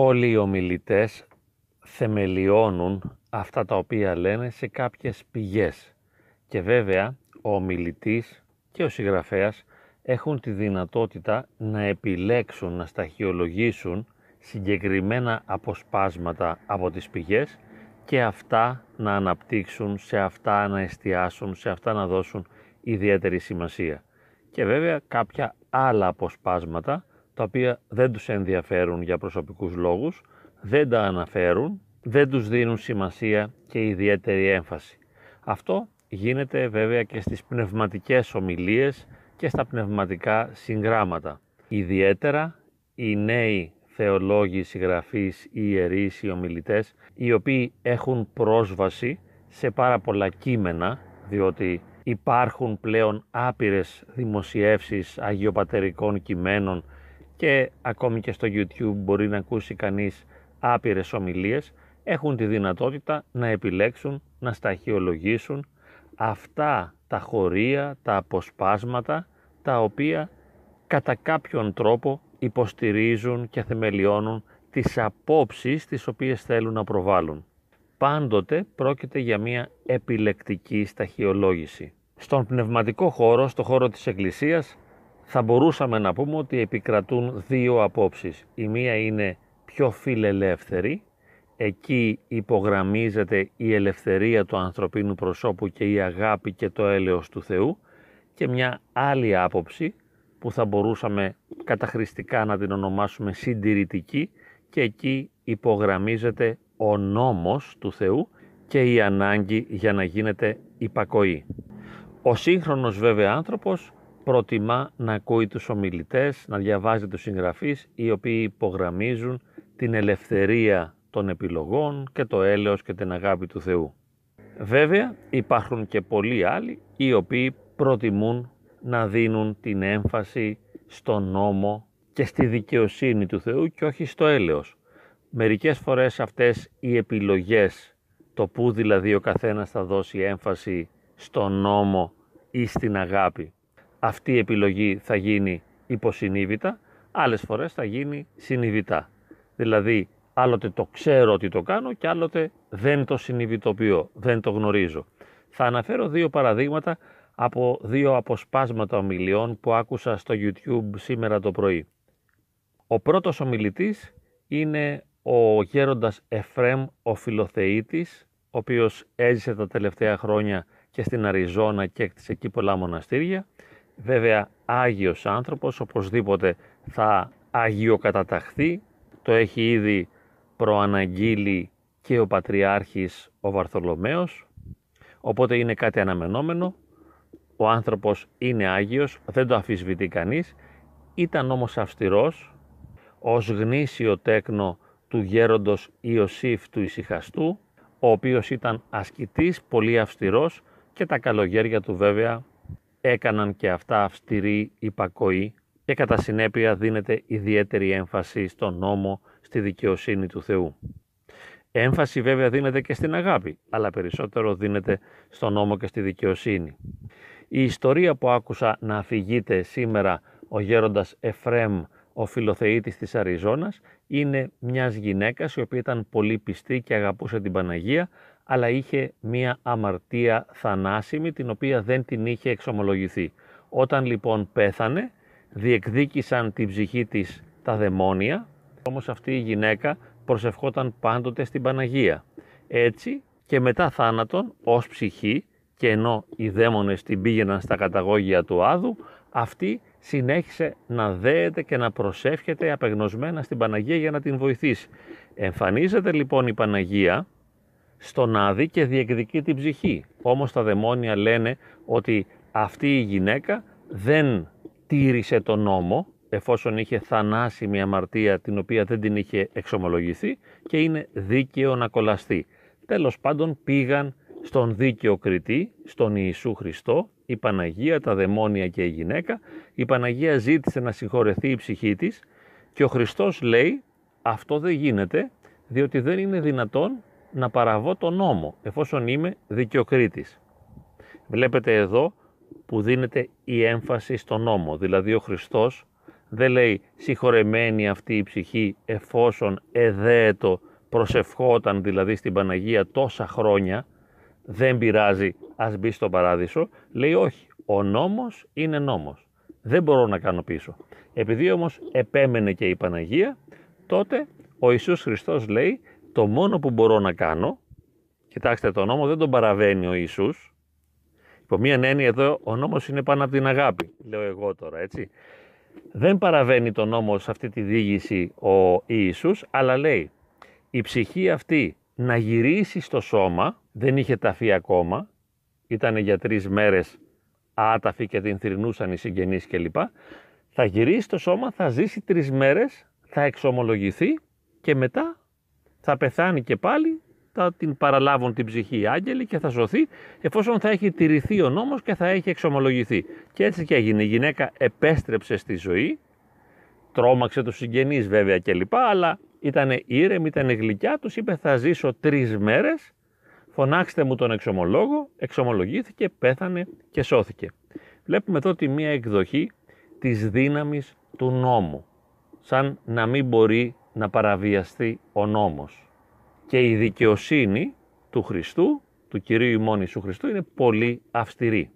όλοι οι ομιλητές θεμελιώνουν αυτά τα οποία λένε σε κάποιες πηγές. Και βέβαια ο ομιλητής και ο συγγραφέας έχουν τη δυνατότητα να επιλέξουν, να σταχυολογήσουν συγκεκριμένα αποσπάσματα από τις πηγές και αυτά να αναπτύξουν, σε αυτά να εστιάσουν, σε αυτά να δώσουν ιδιαίτερη σημασία. Και βέβαια κάποια άλλα αποσπάσματα τα οποία δεν τους ενδιαφέρουν για προσωπικούς λόγους, δεν τα αναφέρουν, δεν τους δίνουν σημασία και ιδιαίτερη έμφαση. Αυτό γίνεται βέβαια και στις πνευματικές ομιλίες και στα πνευματικά συγγράμματα. Ιδιαίτερα οι νέοι θεολόγοι, συγγραφείς, οι ιερείς, οι ομιλητές, οι οποίοι έχουν πρόσβαση σε πάρα πολλά κείμενα, διότι υπάρχουν πλέον άπειρες δημοσιεύσεις αγιοπατερικών κειμένων και ακόμη και στο YouTube μπορεί να ακούσει κανείς άπειρες ομιλίες, έχουν τη δυνατότητα να επιλέξουν, να σταχυολογήσουν αυτά τα χωρία, τα αποσπάσματα, τα οποία κατά κάποιον τρόπο υποστηρίζουν και θεμελιώνουν τις απόψεις τις οποίες θέλουν να προβάλλουν. Πάντοτε πρόκειται για μια επιλεκτική σταχυολόγηση. Στον πνευματικό χώρο, στο χώρο της Εκκλησίας, θα μπορούσαμε να πούμε ότι επικρατούν δύο απόψεις. Η μία είναι πιο φιλελεύθερη, εκεί υπογραμμίζεται η ελευθερία του ανθρωπίνου προσώπου και η αγάπη και το έλεος του Θεού και μια άλλη άποψη που θα μπορούσαμε καταχρηστικά να την ονομάσουμε συντηρητική και εκεί υπογραμμίζεται ο νόμος του Θεού και η ανάγκη για να γίνεται υπακοή. Ο σύγχρονος βέβαια άνθρωπος προτιμά να ακούει τους ομιλητές, να διαβάζει τους συγγραφείς οι οποίοι υπογραμμίζουν την ελευθερία των επιλογών και το έλεος και την αγάπη του Θεού. Βέβαια υπάρχουν και πολλοί άλλοι οι οποίοι προτιμούν να δίνουν την έμφαση στον νόμο και στη δικαιοσύνη του Θεού και όχι στο έλεος. Μερικές φορές αυτές οι επιλογές, το που δηλαδή ο καθένας θα δώσει έμφαση στον νόμο ή στην αγάπη, αυτή η επιλογή θα γίνει υποσυνείδητα, άλλες φορές θα γίνει συνειδητά. Δηλαδή, άλλοτε το ξέρω ότι το κάνω και άλλοτε δεν το συνειδητοποιώ, δεν το γνωρίζω. Θα αναφέρω δύο παραδείγματα από δύο αποσπάσματα ομιλιών που άκουσα στο YouTube σήμερα το πρωί. Ο πρώτος ομιλητής είναι ο γέροντας Εφρέμ ο Φιλοθεήτης, ο οποίος έζησε τα τελευταία χρόνια και στην Αριζόνα και έκτισε εκεί πολλά μοναστήρια. Βέβαια Άγιος άνθρωπος, οπωσδήποτε θα αγιοκαταταχθεί, το έχει ήδη προαναγγείλει και ο Πατριάρχης ο Βαρθολομαίος, οπότε είναι κάτι αναμενόμενο. Ο άνθρωπος είναι Άγιος, δεν το αφισβητεί κανείς, ήταν όμως αυστηρός, ως γνήσιο τέκνο του γέροντος Ιωσήφ του Ισυχαστού, ο οποίος ήταν ασκητής, πολύ αυστηρός και τα καλογέρια του βέβαια έκαναν και αυτά αυστηρή υπακοή και κατά συνέπεια δίνεται ιδιαίτερη έμφαση στον νόμο, στη δικαιοσύνη του Θεού. Έμφαση βέβαια δίνεται και στην αγάπη, αλλά περισσότερο δίνεται στον νόμο και στη δικαιοσύνη. Η ιστορία που άκουσα να αφηγείται σήμερα ο γέροντας Εφρέμ, ο φιλοθεήτης της Αριζόνας, είναι μιας γυναίκας η οποία ήταν πολύ πιστή και αγαπούσε την Παναγία, αλλά είχε μία αμαρτία θανάσιμη την οποία δεν την είχε εξομολογηθεί. Όταν λοιπόν πέθανε, διεκδίκησαν την ψυχή της τα δαιμόνια, όμως αυτή η γυναίκα προσευχόταν πάντοτε στην Παναγία. Έτσι και μετά θάνατον ως ψυχή και ενώ οι δαίμονες την πήγαιναν στα καταγόγια του Άδου, αυτή συνέχισε να δέεται και να προσεύχεται απεγνωσμένα στην Παναγία για να την βοηθήσει. Εμφανίζεται λοιπόν η Παναγία στον Άδη και διεκδικεί την ψυχή. Όμως τα δαιμόνια λένε ότι αυτή η γυναίκα δεν τήρησε τον νόμο εφόσον είχε θανάσιμη αμαρτία την οποία δεν την είχε εξομολογηθεί και είναι δίκαιο να κολλαστεί. Τέλος πάντων πήγαν στον δίκαιο κριτή, στον Ιησού Χριστό, η Παναγία, τα δαιμόνια και η γυναίκα. Η Παναγία ζήτησε να συγχωρεθεί η ψυχή της και ο Χριστός λέει αυτό δεν γίνεται διότι δεν είναι δυνατόν να παραβώ τον νόμο εφόσον είμαι δικαιοκρίτης. Βλέπετε εδώ που δίνεται η έμφαση στον νόμο, δηλαδή ο Χριστός Δεν λέει συγχωρεμένη αυτή η ψυχή εφόσον εδέετο προσευχόταν δηλαδή στην Παναγία τόσα χρόνια, δεν πειράζει, ας μπει στο παράδεισο. Λέει όχι, ο νόμος είναι νόμος. Δεν μπορώ να κάνω πίσω. Επειδή όμως επέμενε και η Παναγία, τότε ο Ιησούς Χριστός λέει το μόνο που μπορώ να κάνω, κοιτάξτε το νόμο δεν τον παραβαίνει ο Ιησούς, υπό μία έννοια εδώ ο νόμος είναι πάνω από την αγάπη, λέω εγώ τώρα έτσι. Δεν παραβαίνει το νόμο σε αυτή τη δίγηση ο Ιησούς, αλλά λέει η ψυχή αυτή να γυρίσει στο σώμα, δεν είχε ταφεί ακόμα, ήταν για τρεις μέρες άταφη και την θρυνούσαν οι συγγενείς κλπ. Θα γυρίσει στο σώμα, θα ζήσει τρεις μέρες, θα εξομολογηθεί και μετά θα πεθάνει και πάλι, θα την παραλάβουν την ψυχή οι άγγελοι και θα σωθεί εφόσον θα έχει τηρηθεί ο νόμος και θα έχει εξομολογηθεί. Και έτσι και έγινε. Η γυναίκα επέστρεψε στη ζωή, τρόμαξε τους συγγενείς βέβαια κλπ. Αλλά ήταν ήρεμη, ήταν γλυκιά, τους είπε θα ζήσω τρεις μέρες, φωνάξτε μου τον εξομολόγο, εξομολογήθηκε, πέθανε και σώθηκε. Βλέπουμε εδώ τη μία εκδοχή της δύναμης του νόμου, σαν να μην μπορεί να παραβιαστεί ο νόμος. Και η δικαιοσύνη του Χριστού, του Κυρίου ημών Ιησού Χριστού, είναι πολύ αυστηρή.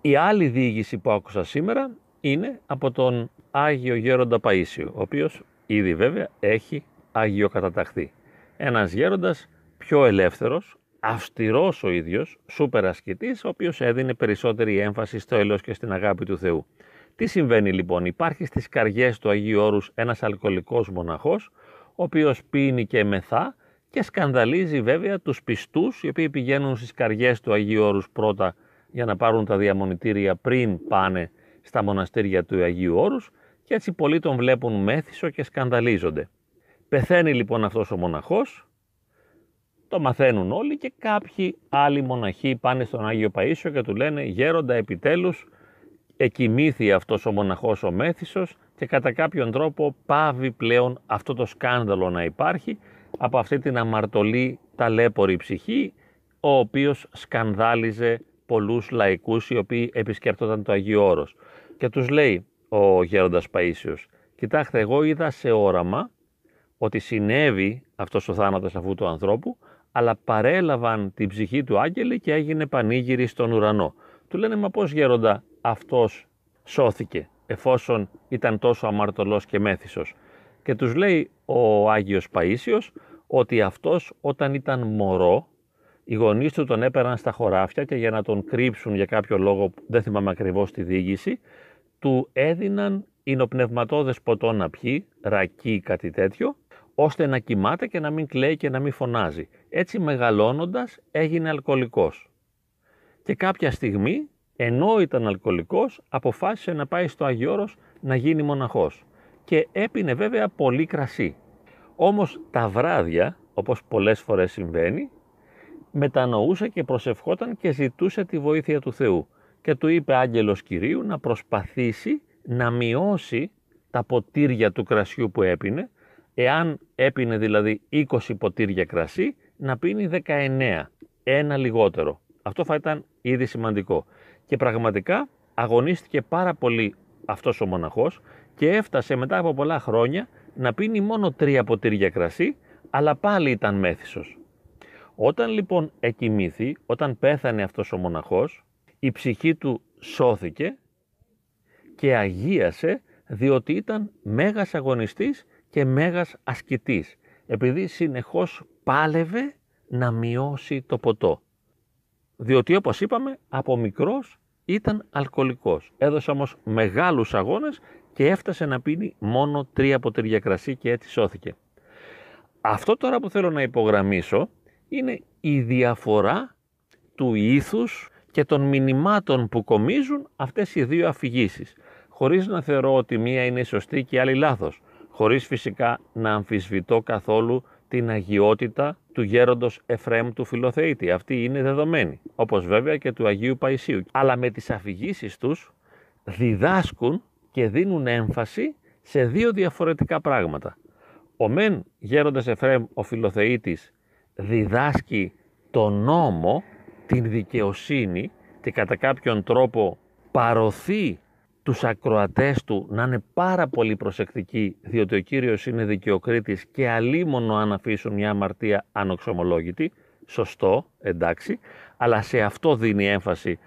Η άλλη διήγηση που άκουσα σήμερα είναι από τον Άγιο Γέροντα Παΐσιο, ο οποίος ήδη βέβαια έχει αγιοκαταταχθεί. Ένας γέροντας πιο ελεύθερος, αυστηρός ο ίδιος, σούπερ ασκητής, ο οποίος έδινε περισσότερη έμφαση στο έλεος και στην αγάπη του Θεού. Τι συμβαίνει λοιπόν, υπάρχει στις καριές του Αγίου Όρους ένας αλκοολικός μοναχός, ο οποίος πίνει και μεθά και σκανδαλίζει βέβαια τους πιστούς, οι οποίοι πηγαίνουν στις καριές του Αγίου Όρους πρώτα για να πάρουν τα διαμονητήρια πριν πάνε στα μοναστήρια του Αγίου Όρους και έτσι πολλοί τον βλέπουν μέθησο και σκανδαλίζονται. Πεθαίνει λοιπόν αυτός ο μοναχός, το μαθαίνουν όλοι και κάποιοι άλλοι μοναχοί πάνε στον Άγιο Παΐσιο και του λένε «Γέροντα επιτέλους εκοιμήθη αυτός ο μοναχός ο μέθησος και κατά κάποιον τρόπο πάβει πλέον αυτό το σκάνδαλο να υπάρχει από αυτή την αμαρτωλή ταλέπορη ψυχή ο οποίος σκανδάλιζε πολλούς λαϊκούς οι οποίοι επισκέπτονταν το Αγίο Όρος. Και τους λέει ο γέροντας Παΐσιος, κοιτάξτε εγώ είδα σε όραμα ότι συνέβη αυτός ο θάνατος αυτού του ανθρώπου, αλλά παρέλαβαν την ψυχή του άγγελοι και έγινε πανήγυρη στον ουρανό. Του λένε, μα πώς γέροντα αυτός σώθηκε, εφόσον ήταν τόσο αμαρτωλός και μέθησος. Και τους λέει ο Άγιος Παΐσιος ότι αυτός όταν ήταν μωρό, οι γονείς του τον έπαιρναν στα χωράφια και για να τον κρύψουν για κάποιο λόγο, δεν θυμάμαι ακριβώς τη διήγηση, του έδιναν υνοπνευματώδες ποτό να πιει, ρακί κάτι τέτοιο, ώστε να κοιμάται και να μην κλαίει και να μην φωνάζει. Έτσι μεγαλώνοντας έγινε αλκοολικός. Και κάποια στιγμή, ενώ ήταν αλκοολικός, αποφάσισε να πάει στο Αγιώρος να γίνει μοναχός. Και έπινε βέβαια πολύ κρασί. Όμως τα βράδια, όπως πολλές φορές συμβαίνει, μετανοούσε και προσευχόταν και ζητούσε τη βοήθεια του Θεού. Και του είπε άγγελος Κυρίου να προσπαθήσει να μειώσει τα ποτήρια του κρασιού που έπινε, εάν έπινε δηλαδή 20 ποτήρια κρασί, να πίνει 19, ένα λιγότερο. Αυτό θα ήταν ήδη σημαντικό. Και πραγματικά αγωνίστηκε πάρα πολύ αυτός ο μοναχός και έφτασε μετά από πολλά χρόνια να πίνει μόνο τρία ποτήρια κρασί, αλλά πάλι ήταν μέθησος. Όταν λοιπόν εκοιμήθη, όταν πέθανε αυτός ο μοναχός, η ψυχή του σώθηκε και αγίασε διότι ήταν μέγας αγωνιστής και μέγας ασκητής, επειδή συνεχώς πάλευε να μειώσει το ποτό. Διότι όπως είπαμε, από μικρός ήταν αλκοολικός. Έδωσε όμως μεγάλους αγώνες και έφτασε να πίνει μόνο τρία ποτήρια κρασί και έτσι σώθηκε. Αυτό τώρα που θέλω να υπογραμμίσω είναι η διαφορά του ήθους και των μηνυμάτων που κομίζουν αυτές οι δύο αφηγήσεις. Χωρίς να θεωρώ ότι μία είναι σωστή και η άλλη λάθος. Χωρίς φυσικά να αμφισβητώ καθόλου την αγιότητα του γέροντος Εφραίμ του Φιλοθεήτη. Αυτή είναι δεδομένη, όπως βέβαια και του Αγίου Παϊσίου. Αλλά με τις αφηγήσεις τους διδάσκουν και δίνουν έμφαση σε δύο διαφορετικά πράγματα. Ο μεν γέροντας Εφραίμ ο Φιλοθεήτης διδάσκει τον νόμο, την δικαιοσύνη και κατά κάποιον τρόπο παροθεί τους ακροατές του να είναι πάρα πολύ προσεκτικοί διότι ο Κύριος είναι δικαιοκρίτης και αλίμονο αν αφήσουν μια αμαρτία ανοξομολόγητη, σωστό, εντάξει, αλλά σε αυτό δίνει έμφαση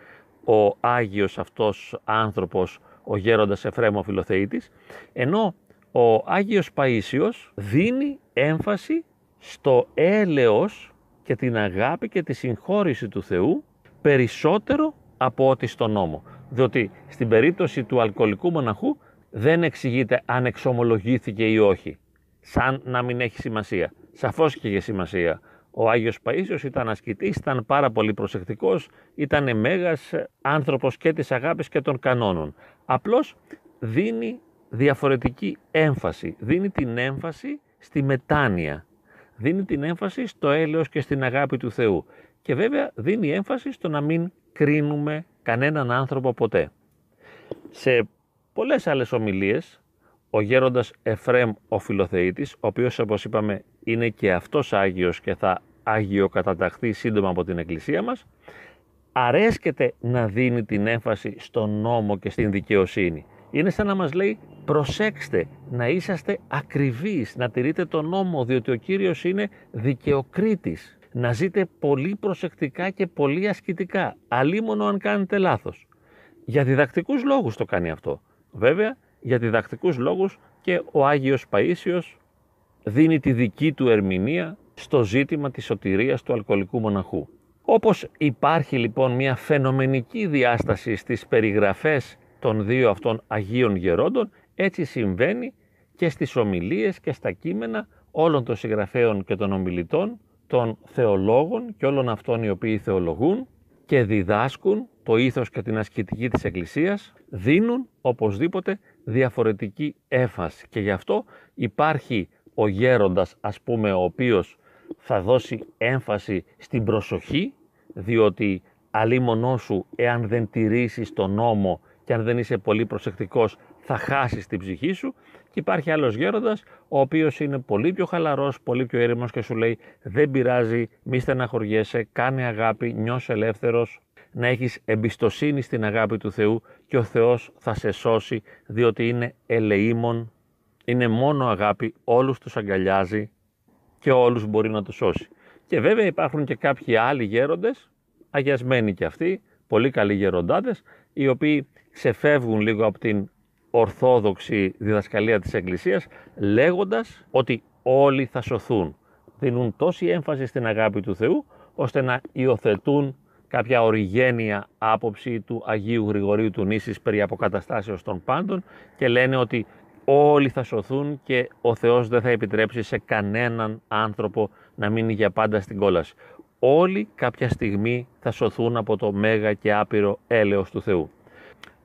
ο Άγιος αυτός άνθρωπος, ο γέροντας Εφραίμ Φιλοθεήτης, ενώ ο Άγιος Παΐσιος δίνει έμφαση στο έλεος και την αγάπη και τη συγχώρηση του Θεού περισσότερο από ό,τι στον νόμο. Διότι στην περίπτωση του αλκοολικού μοναχού δεν εξηγείται αν εξομολογήθηκε ή όχι, σαν να μην έχει σημασία. Σαφώς και είχε σημασία. Ο Άγιος Παΐσιος ήταν ασκητής, ήταν πάρα πολύ προσεκτικός, ήταν μέγας άνθρωπος και της αγάπης και των κανόνων. Απλώς δίνει διαφορετική έμφαση, δίνει την έμφαση στη μετάνοια, δίνει την έμφαση στο έλεος και στην αγάπη του Θεού και βέβαια δίνει έμφαση στο να μην κρίνουμε κανέναν άνθρωπο ποτέ. Σε πολλές άλλες ομιλίες, ο γέροντας Εφρέμ ο Φιλοθεήτης, ο οποίος όπως είπαμε είναι και αυτός Άγιος και θα αγιοκαταταχθεί σύντομα από την Εκκλησία μας, αρέσκεται να δίνει την έμφαση στον νόμο και στην δικαιοσύνη. Είναι σαν να μας λέει προσέξτε να είσαστε ακριβείς, να τηρείτε τον νόμο διότι ο Κύριος είναι δικαιοκρίτης να ζείτε πολύ προσεκτικά και πολύ ασκητικά, αλίμονο αν κάνετε λάθος. Για διδακτικούς λόγους το κάνει αυτό. Βέβαια, για διδακτικούς λόγους και ο Άγιος Παΐσιος δίνει τη δική του ερμηνεία στο ζήτημα της σωτηρίας του αλκοολικού μοναχού. Όπως υπάρχει λοιπόν μια φαινομενική διάσταση στις περιγραφές των δύο αυτών Αγίων Γερόντων, έτσι συμβαίνει και στις ομιλίες και στα κείμενα όλων των συγγραφέων και των ομιλητών των θεολόγων και όλων αυτών οι οποίοι θεολογούν και διδάσκουν το ήθος και την ασκητική της Εκκλησίας, δίνουν οπωσδήποτε διαφορετική έφαση και γι' αυτό υπάρχει ο γέροντας ας πούμε ο οποίος θα δώσει έμφαση στην προσοχή διότι αλίμονό σου εάν δεν τηρήσεις τον νόμο και αν δεν είσαι πολύ προσεκτικός θα χάσεις την ψυχή σου και υπάρχει άλλος γέροντας ο οποίος είναι πολύ πιο χαλαρός, πολύ πιο έρημος και σου λέει δεν πειράζει, μη στεναχωριέσαι, κάνε αγάπη, νιώσε ελεύθερος, να έχεις εμπιστοσύνη στην αγάπη του Θεού και ο Θεός θα σε σώσει διότι είναι ελεήμων, είναι μόνο αγάπη, όλους τους αγκαλιάζει και όλους μπορεί να τους σώσει. Και βέβαια υπάρχουν και κάποιοι άλλοι γέροντες, αγιασμένοι και αυτοί, πολύ καλοί γεροντάδες, οι οποίοι ξεφεύγουν λίγο από την ορθόδοξη διδασκαλία της Εκκλησίας λέγοντας ότι όλοι θα σωθούν. Δίνουν τόση έμφαση στην αγάπη του Θεού ώστε να υιοθετούν κάποια οριγένεια άποψη του Αγίου Γρηγορίου του Νήσης περί αποκαταστάσεως των πάντων και λένε ότι όλοι θα σωθούν και ο Θεός δεν θα επιτρέψει σε κανέναν άνθρωπο να μείνει για πάντα στην κόλαση. Όλοι κάποια στιγμή θα σωθούν από το μέγα και άπειρο έλεος του Θεού.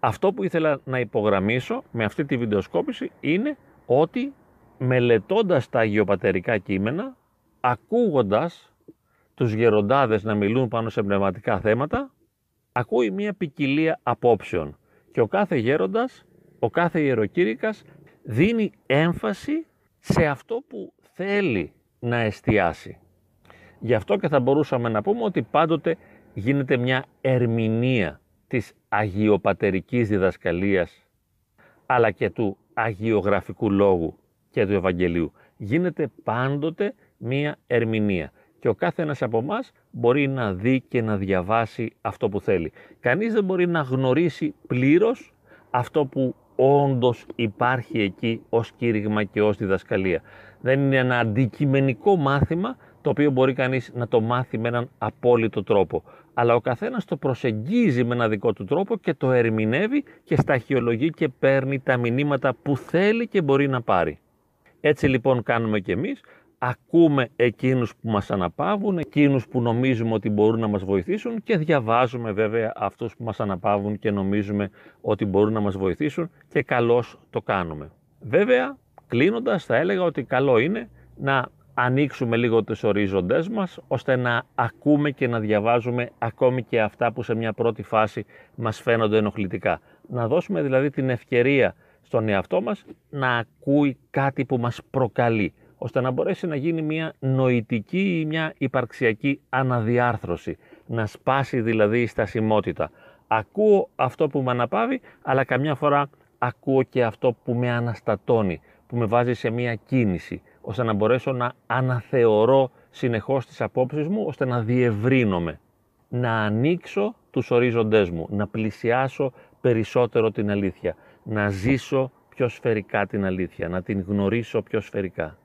Αυτό που ήθελα να υπογραμμίσω με αυτή τη βιντεοσκόπηση είναι ότι μελετώντας τα αγιοπατερικά κείμενα, ακούγοντας τους γεροντάδες να μιλούν πάνω σε πνευματικά θέματα, ακούει μια ποικιλία απόψεων και ο κάθε γέροντας, ο κάθε ιεροκήρυκας δίνει έμφαση σε αυτό που θέλει να εστιάσει. Γι' αυτό και θα μπορούσαμε να πούμε ότι πάντοτε γίνεται μια ερμηνεία της αγιοπατερικής διδασκαλίας αλλά και του αγιογραφικού λόγου και του Ευαγγελίου. Γίνεται πάντοτε μία ερμηνεία και ο κάθε ένας από εμάς μπορεί να δει και να διαβάσει αυτό που θέλει. Κανείς δεν μπορεί να γνωρίσει πλήρως αυτό που όντως υπάρχει εκεί ως κήρυγμα και ως διδασκαλία. Δεν είναι ένα αντικειμενικό μάθημα το οποίο μπορεί κανείς να το μάθει με έναν απόλυτο τρόπο. Αλλά ο καθένας το προσεγγίζει με ένα δικό του τρόπο και το ερμηνεύει και σταχυολογεί και παίρνει τα μηνύματα που θέλει και μπορεί να πάρει. Έτσι λοιπόν κάνουμε και εμείς, ακούμε εκείνους που μας αναπαύουν, εκείνους που νομίζουμε ότι μπορούν να μας βοηθήσουν και διαβάζουμε βέβαια αυτούς που μας αναπαύουν και νομίζουμε ότι μπορούν να μας βοηθήσουν και καλώς το κάνουμε. Βέβαια, κλείνοντας θα έλεγα ότι καλό είναι να ανοίξουμε λίγο τους ορίζοντές μας ώστε να ακούμε και να διαβάζουμε ακόμη και αυτά που σε μια πρώτη φάση μας φαίνονται ενοχλητικά. Να δώσουμε δηλαδή την ευκαιρία στον εαυτό μας να ακούει κάτι που μας προκαλεί ώστε να μπορέσει να γίνει μια νοητική ή μια υπαρξιακή αναδιάρθρωση, να σπάσει δηλαδή η στασιμότητα. Ακούω αυτό που με αναπαύει, αλλά καμιά φορά ακούω και αυτό που με αναστατώνει, που με βάζει σε μία κίνηση, ώστε να μπορέσω να αναθεωρώ συνεχώς τις απόψεις μου, ώστε να διευρύνομαι, να ανοίξω τους ορίζοντές μου, να πλησιάσω περισσότερο την αλήθεια, να ζήσω πιο σφαιρικά την αλήθεια, να την γνωρίσω πιο σφαιρικά.